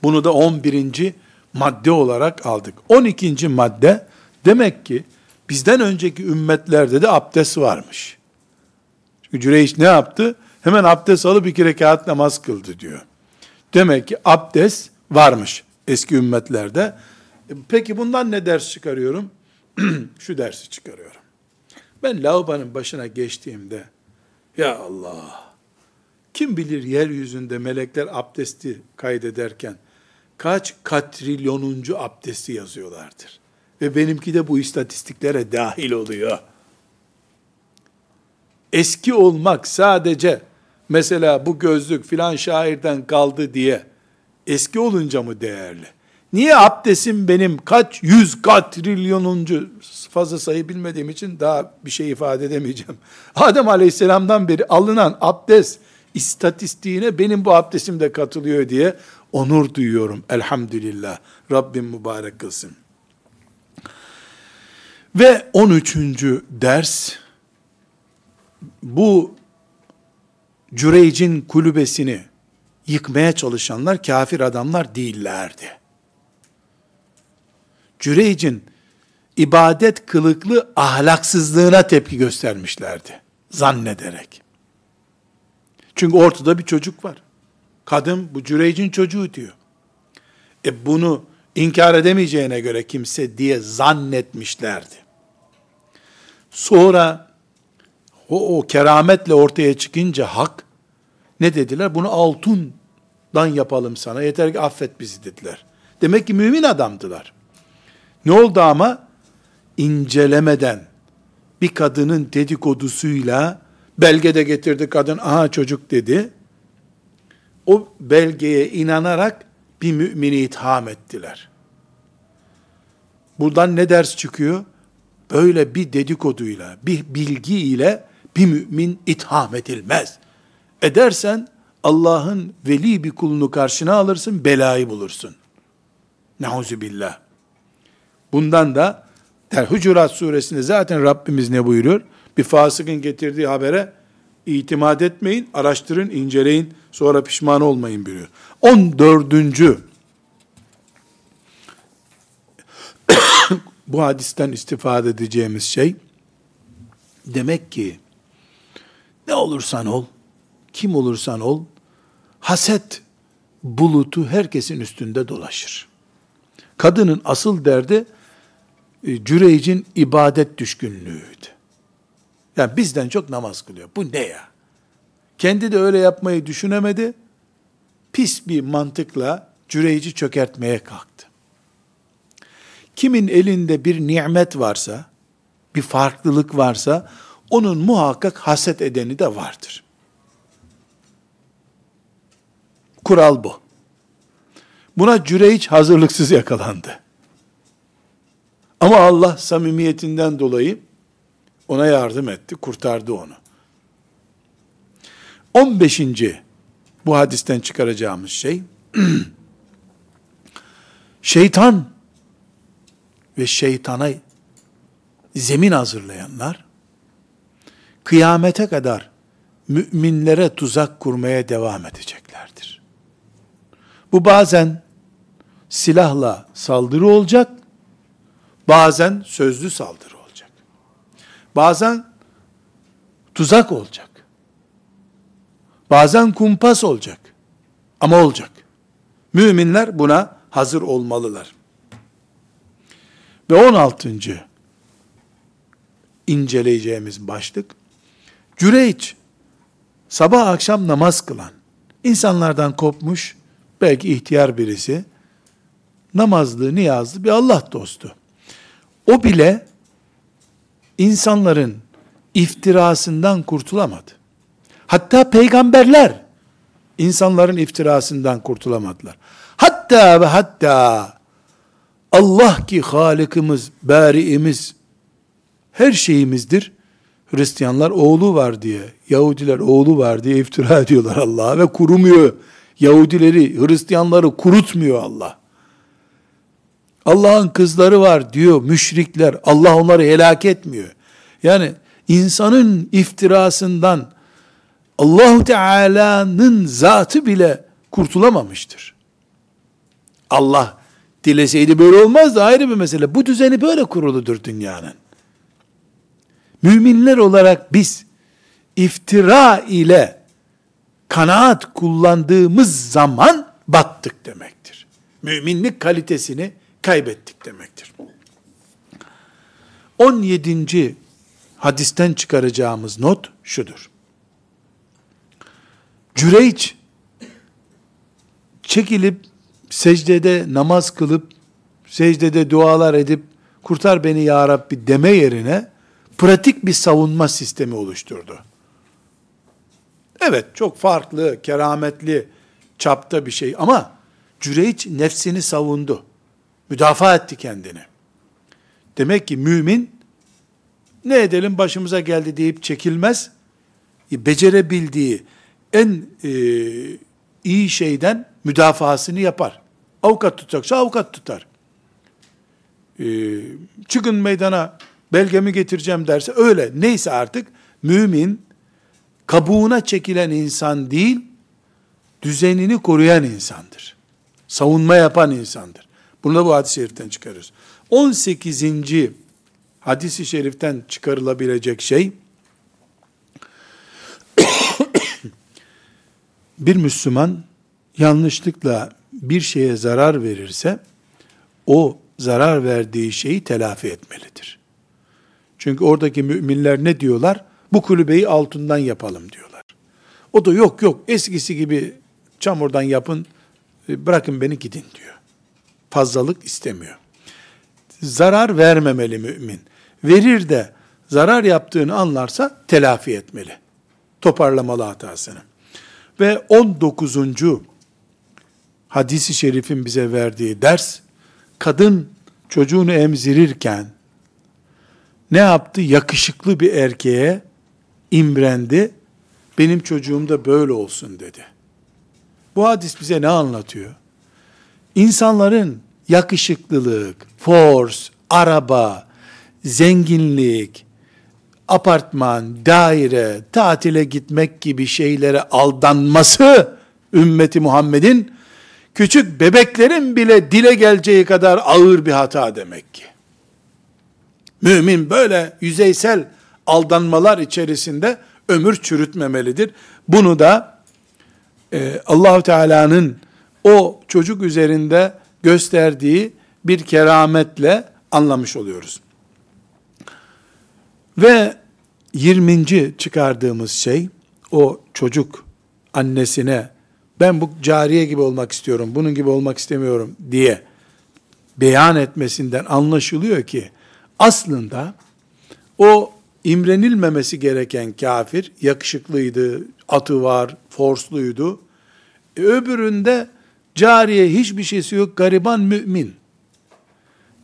Bunu da 11. madde olarak aldık. 12. madde demek ki bizden önceki ümmetlerde de abdest varmış. Çünkü Cüreyş ne yaptı? Hemen abdest alıp iki rekat namaz kıldı diyor. Demek ki abdest varmış eski ümmetlerde. Peki bundan ne ders çıkarıyorum? Şu dersi çıkarıyorum. Ben lavabonun başına geçtiğimde, ya Allah, kim bilir yeryüzünde melekler abdesti kaydederken, kaç katrilyonuncu abdesti yazıyorlardır. Ve benimki de bu istatistiklere dahil oluyor. Eski olmak sadece mesela bu gözlük filan şairden kaldı diye eski olunca mı değerli? Niye abdestim benim kaç yüz katrilyonuncu fazla sayı bilmediğim için daha bir şey ifade edemeyeceğim. Adem aleyhisselamdan beri alınan abdest istatistiğine benim bu abdestim de katılıyor diye onur duyuyorum. Elhamdülillah. Rabbim mübarek kılsın. Ve 13. ders bu Cüreyc'in kulübesini yıkmaya çalışanlar kafir adamlar değillerdi. Cüreyc'in ibadet kılıklı ahlaksızlığına tepki göstermişlerdi. Zannederek. Çünkü ortada bir çocuk var. Kadın bu Cüreyc'in çocuğu diyor. E bunu inkar edemeyeceğine göre kimse diye zannetmişlerdi. Sonra o, o kerametle ortaya çıkınca hak ne dediler? Bunu altından yapalım sana. Yeter ki affet bizi dediler. Demek ki mümin adamdılar. Ne oldu ama? incelemeden bir kadının dedikodusuyla belgede getirdi kadın aha çocuk dedi. O belgeye inanarak bir mümini itham ettiler. Buradan ne ders çıkıyor? Böyle bir dedikoduyla, bir bilgi ile bir mümin itham edilmez. Edersen Allah'ın veli bir kulunu karşına alırsın, belayı bulursun. Neuzubillah. Bundan da der Hucurat suresinde zaten Rabbimiz ne buyuruyor? Bir fasıkın getirdiği habere itimat etmeyin, araştırın, inceleyin, sonra pişman olmayın buyuruyor. 14. bu hadisten istifade edeceğimiz şey, demek ki ne olursan ol, kim olursan ol, haset bulutu herkesin üstünde dolaşır. Kadının asıl derdi Cüreyc'in ibadet düşkünlüğüydü. Yani bizden çok namaz kılıyor. Bu ne ya? Kendi de öyle yapmayı düşünemedi. Pis bir mantıkla Cüreyc'i çökertmeye kalktı. Kimin elinde bir nimet varsa, bir farklılık varsa, onun muhakkak haset edeni de vardır. Kural bu. Buna Cüreyç hazırlıksız yakalandı. Ama Allah samimiyetinden dolayı ona yardım etti, kurtardı onu. 15. bu hadisten çıkaracağımız şey, şeytan ve şeytana zemin hazırlayanlar, kıyamete kadar müminlere tuzak kurmaya devam edeceklerdir. Bu bazen silahla saldırı olacak, bazen sözlü saldırı olacak. Bazen tuzak olacak. Bazen kumpas olacak. Ama olacak. Müminler buna hazır olmalılar. Ve 16. inceleyeceğimiz başlık, Cüreyç, sabah akşam namaz kılan, insanlardan kopmuş, belki ihtiyar birisi, namazlı, niyazlı bir Allah dostu. O bile insanların iftirasından kurtulamadı. Hatta peygamberler insanların iftirasından kurtulamadılar. Hatta ve hatta Allah ki Halikimiz, Bari'imiz, her şeyimizdir. Hristiyanlar oğlu var diye, Yahudiler oğlu var diye iftira ediyorlar Allah'a ve kurumuyor. Yahudileri, Hristiyanları kurutmuyor Allah. Allah'ın kızları var diyor müşrikler. Allah onları helak etmiyor. Yani insanın iftirasından Allahu Teala'nın zatı bile kurtulamamıştır. Allah dileseydi böyle olmazdı ayrı bir mesele. Bu düzeni böyle kuruludur dünyanın. Müminler olarak biz iftira ile kanaat kullandığımız zaman battık demektir. Müminlik kalitesini kaybettik demektir. 17. hadisten çıkaracağımız not şudur. Cüreyç çekilip secdede namaz kılıp secdede dualar edip kurtar beni ya Rabbi deme yerine pratik bir savunma sistemi oluşturdu. Evet çok farklı, kerametli çapta bir şey ama Cüreyç nefsini savundu. Müdafaa etti kendini. Demek ki mümin ne edelim başımıza geldi deyip çekilmez. Becerebildiği en e, iyi şeyden müdafasını yapar. Avukat tutacaksa avukat tutar. E, çıkın meydana belgemi getireceğim derse öyle. Neyse artık mümin kabuğuna çekilen insan değil, düzenini koruyan insandır. Savunma yapan insandır. Bunu da bu hadis-i şeriften çıkarıyoruz. 18. hadis-i şeriften çıkarılabilecek şey, bir Müslüman yanlışlıkla bir şeye zarar verirse, o zarar verdiği şeyi telafi etmelidir. Çünkü oradaki müminler ne diyorlar? Bu kulübeyi altından yapalım diyorlar. O da yok yok eskisi gibi çamurdan yapın, bırakın beni gidin diyor fazlalık istemiyor. Zarar vermemeli mümin. Verir de zarar yaptığını anlarsa telafi etmeli. Toparlamalı hatasını. Ve 19. hadisi şerifin bize verdiği ders, kadın çocuğunu emzirirken ne yaptı? Yakışıklı bir erkeğe imrendi. Benim çocuğum da böyle olsun dedi. Bu hadis bize ne anlatıyor? İnsanların yakışıklılık, force, araba, zenginlik, apartman, daire, tatile gitmek gibi şeylere aldanması ümmeti Muhammed'in küçük bebeklerin bile dile geleceği kadar ağır bir hata demek ki. Mümin böyle yüzeysel aldanmalar içerisinde ömür çürütmemelidir. Bunu da e, Allahu Teala'nın o çocuk üzerinde gösterdiği bir kerametle anlamış oluyoruz. Ve 20. çıkardığımız şey o çocuk annesine ben bu cariye gibi olmak istiyorum, bunun gibi olmak istemiyorum diye beyan etmesinden anlaşılıyor ki aslında o imrenilmemesi gereken kafir yakışıklıydı, atı var, forsluydu. E, öbüründe cariye hiçbir şeysi yok, gariban mümin.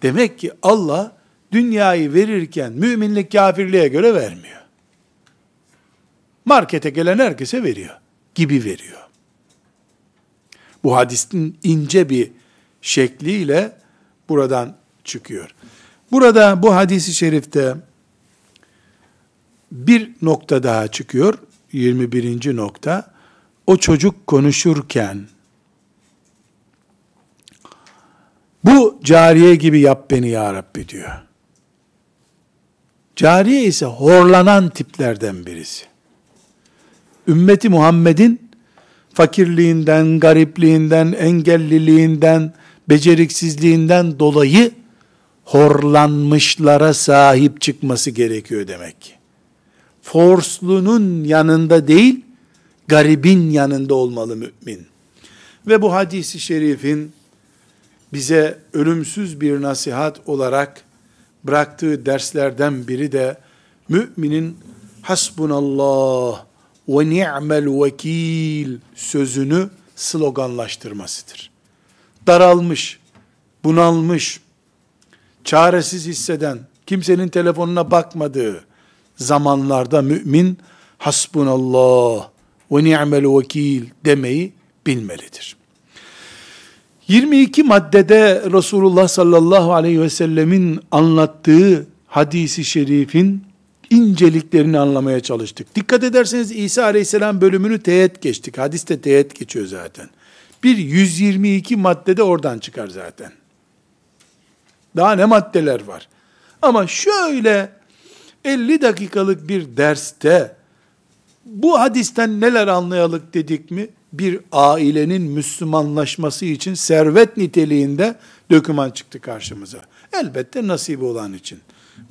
Demek ki Allah dünyayı verirken müminlik kafirliğe göre vermiyor. Markete gelen herkese veriyor. Gibi veriyor. Bu hadisin ince bir şekliyle buradan çıkıyor. Burada bu hadisi şerifte bir nokta daha çıkıyor. 21. nokta. O çocuk konuşurken bu cariye gibi yap beni ya Rabbi diyor. Cariye ise horlanan tiplerden birisi. Ümmeti Muhammed'in fakirliğinden, garipliğinden, engelliliğinden, beceriksizliğinden dolayı horlanmışlara sahip çıkması gerekiyor demek ki. Forslunun yanında değil, garibin yanında olmalı mümin. Ve bu hadisi şerifin bize ölümsüz bir nasihat olarak bıraktığı derslerden biri de müminin hasbunallah ve ni'mel vekil sözünü sloganlaştırmasıdır. Daralmış, bunalmış, çaresiz hisseden, kimsenin telefonuna bakmadığı zamanlarda mümin hasbunallah ve ni'mel vekil demeyi bilmelidir. 22 maddede Resulullah sallallahu aleyhi ve sellemin anlattığı hadisi şerifin inceliklerini anlamaya çalıştık. Dikkat ederseniz İsa aleyhisselam bölümünü teğet geçtik. Hadiste teğet geçiyor zaten. Bir 122 maddede oradan çıkar zaten. Daha ne maddeler var. Ama şöyle 50 dakikalık bir derste bu hadisten neler anlayalık dedik mi? Bir ailenin Müslümanlaşması için servet niteliğinde döküman çıktı karşımıza. Elbette nasibi olan için.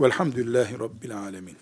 Velhamdülillahi Rabbil Alemin.